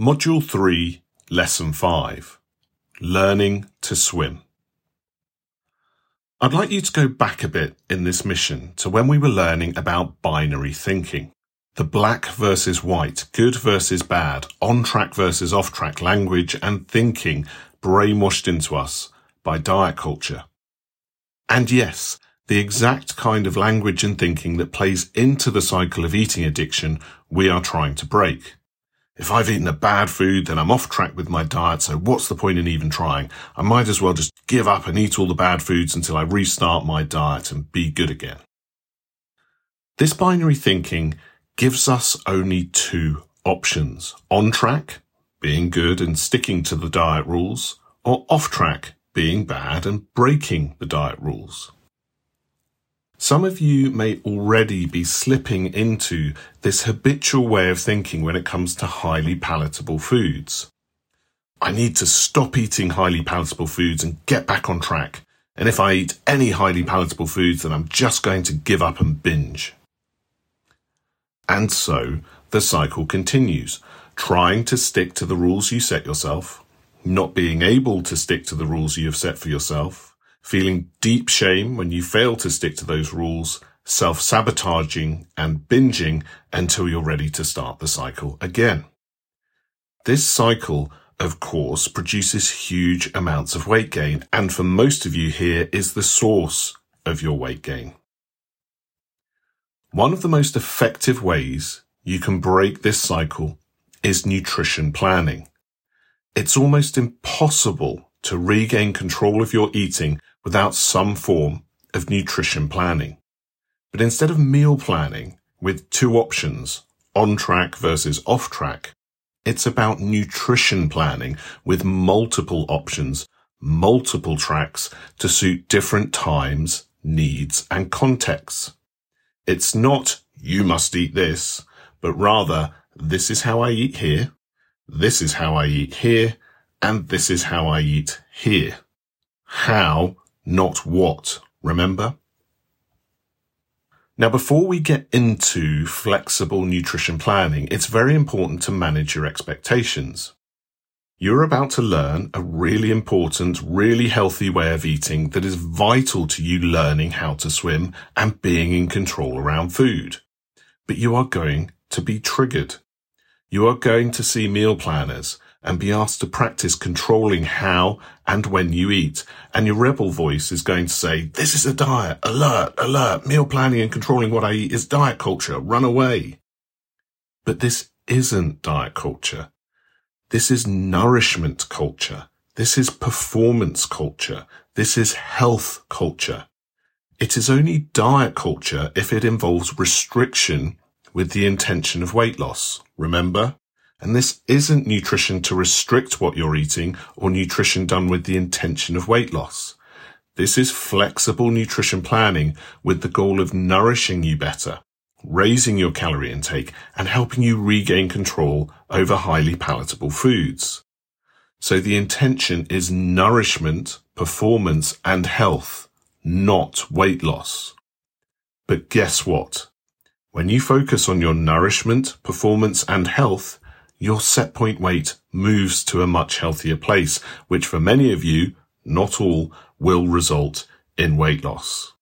Module 3, Lesson 5 Learning to Swim. I'd like you to go back a bit in this mission to when we were learning about binary thinking. The black versus white, good versus bad, on track versus off track language and thinking brainwashed into us by diet culture. And yes, the exact kind of language and thinking that plays into the cycle of eating addiction we are trying to break. If I've eaten a bad food, then I'm off track with my diet, so what's the point in even trying? I might as well just give up and eat all the bad foods until I restart my diet and be good again. This binary thinking gives us only two options. On track, being good and sticking to the diet rules, or off track, being bad and breaking the diet rules. Some of you may already be slipping into this habitual way of thinking when it comes to highly palatable foods. I need to stop eating highly palatable foods and get back on track. And if I eat any highly palatable foods, then I'm just going to give up and binge. And so the cycle continues, trying to stick to the rules you set yourself, not being able to stick to the rules you have set for yourself, feeling deep shame when you fail to stick to those rules, self-sabotaging and binging until you're ready to start the cycle again. This cycle, of course, produces huge amounts of weight gain and for most of you here is the source of your weight gain. One of the most effective ways you can break this cycle is nutrition planning. It's almost impossible to regain control of your eating without some form of nutrition planning. But instead of meal planning with two options, on track versus off track, it's about nutrition planning with multiple options, multiple tracks to suit different times, needs and contexts. It's not you must eat this, but rather this is how I eat here, this is how I eat here, and this is how I eat here. How not what, remember? Now, before we get into flexible nutrition planning, it's very important to manage your expectations. You're about to learn a really important, really healthy way of eating that is vital to you learning how to swim and being in control around food. But you are going to be triggered. You are going to see meal planners and be asked to practice controlling how and when you eat. And your rebel voice is going to say, this is a diet, alert, alert, meal planning and controlling what I eat is diet culture, run away. But this isn't diet culture. This is nourishment culture. This is performance culture. This is health culture. It is only diet culture if it involves restriction with the intention of weight loss. Remember? And this isn't nutrition to restrict what you're eating or nutrition done with the intention of weight loss. This is flexible nutrition planning with the goal of nourishing you better, raising your calorie intake and helping you regain control over highly palatable foods. So the intention is nourishment, performance and health, not weight loss. But guess what? When you focus on your nourishment, performance and health, your set point weight moves to a much healthier place, which for many of you, not all, will result in weight loss.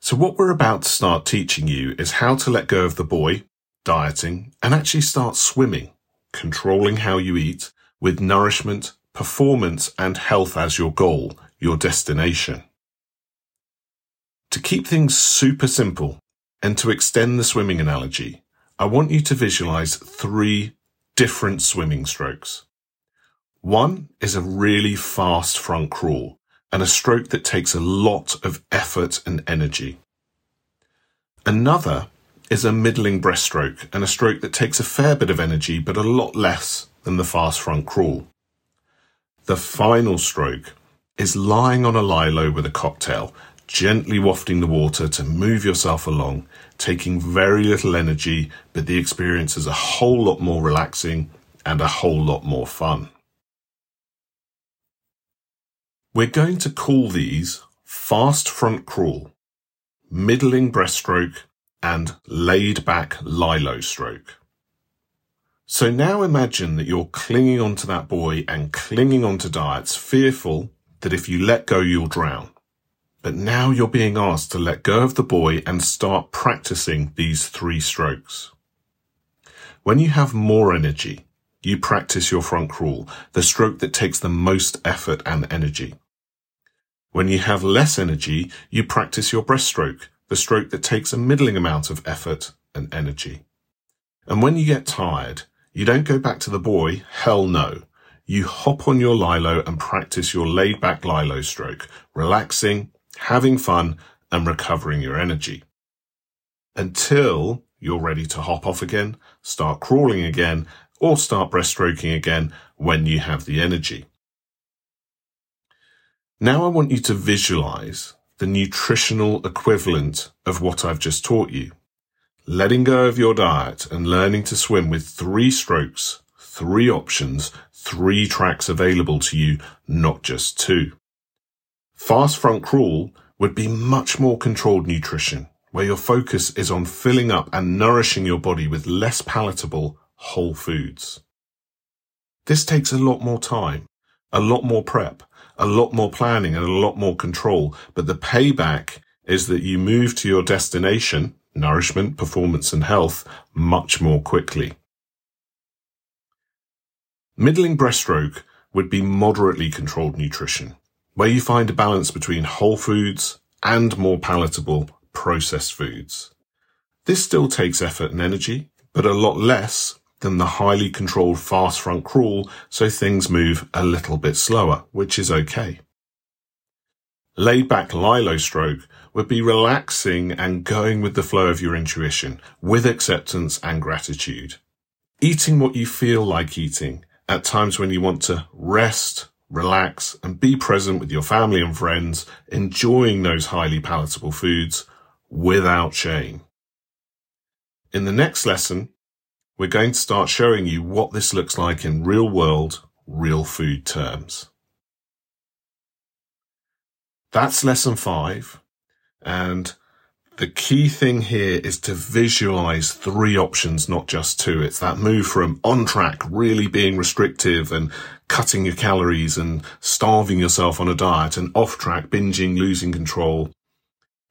So what we're about to start teaching you is how to let go of the buoy, dieting, and actually start swimming, controlling how you eat with nourishment, performance and health as your goal, your destination. To keep things super simple and to extend the swimming analogy, I want you to visualize three different swimming strokes. One is a really fast front crawl and a stroke that takes a lot of effort and energy. Another is a middling breaststroke and a stroke that takes a fair bit of energy but a lot less than the fast front crawl. The final stroke is lying on a lilo with a cocktail gently wafting the water to move yourself along, taking very little energy, but the experience is a whole lot more relaxing and a whole lot more fun. We're going to call these fast front crawl, middling breaststroke, and laid back lilo stroke. So now imagine that you're clinging onto that buoy and clinging onto diets, fearful that if you let go, you'll drown. But now you're being asked to let go of the buoy and start practicing these three strokes. When you have more energy, you practice your front crawl, the stroke that takes the most effort and energy. When you have less energy, you practice your breaststroke, the stroke that takes a middling amount of effort and energy. And when you get tired, you don't go back to the buoy, hell no. You hop on your Lilo and practice your laid back Lilo stroke, relaxing, having fun and recovering your energy. Until you're ready to hop off again, start crawling again, or start breaststroking again when you have the energy. Now I want you to visualize the nutritional equivalent of what I've just taught you letting go of your diet and learning to swim with three strokes, three options, three tracks available to you, not just two. Fast front crawl would be much more controlled nutrition, where your focus is on filling up and nourishing your body with less palatable whole foods. This takes a lot more time, a lot more prep, a lot more planning and a lot more control, but the payback is that you move to your destination nourishment, performance and health much more quickly. Middling breaststroke would be moderately controlled nutrition, where you find a balance between whole foods and more palatable processed foods. This still takes effort and energy, but a lot less than the highly controlled fast front crawl, so things move a little bit slower, which is okay. Laid back Lilo stroke would be relaxing and going with the flow of your intuition with acceptance and gratitude. Eating what you feel like eating at times when you want to rest, relax and be present with your family and friends, enjoying those highly palatable foods without shame. In the next lesson, we're going to start showing you what this looks like in real world, real food terms. That's lesson five. And the key thing here is to visualize three options, not just two. It's that move from on track, really being restrictive and cutting your calories and starving yourself on a diet and off track, binging, losing control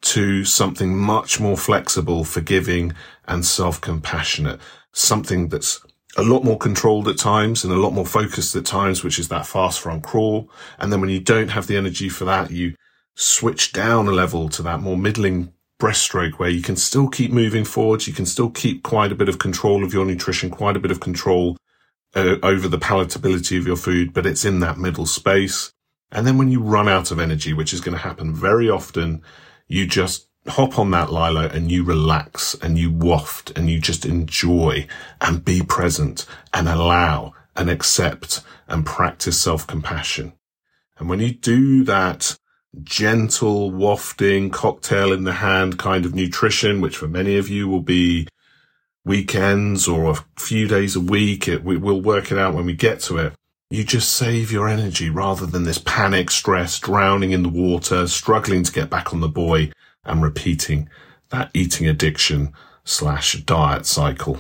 to something much more flexible, forgiving and self-compassionate. Something that's a lot more controlled at times and a lot more focused at times, which is that fast front crawl. And then when you don't have the energy for that, you switch down a level to that more middling breaststroke where you can still keep moving forwards. You can still keep quite a bit of control of your nutrition, quite a bit of control uh, over the palatability of your food, but it's in that middle space. And then when you run out of energy, which is going to happen very often, you just hop on that lilo and you relax and you waft and you just enjoy and be present and allow and accept and practice self-compassion. And when you do that, gentle, wafting, cocktail in the hand kind of nutrition, which for many of you will be weekends or a few days a week. It, we, will work it out when we get to it. You just save your energy rather than this panic, stress, drowning in the water, struggling to get back on the buoy and repeating that eating addiction slash diet cycle.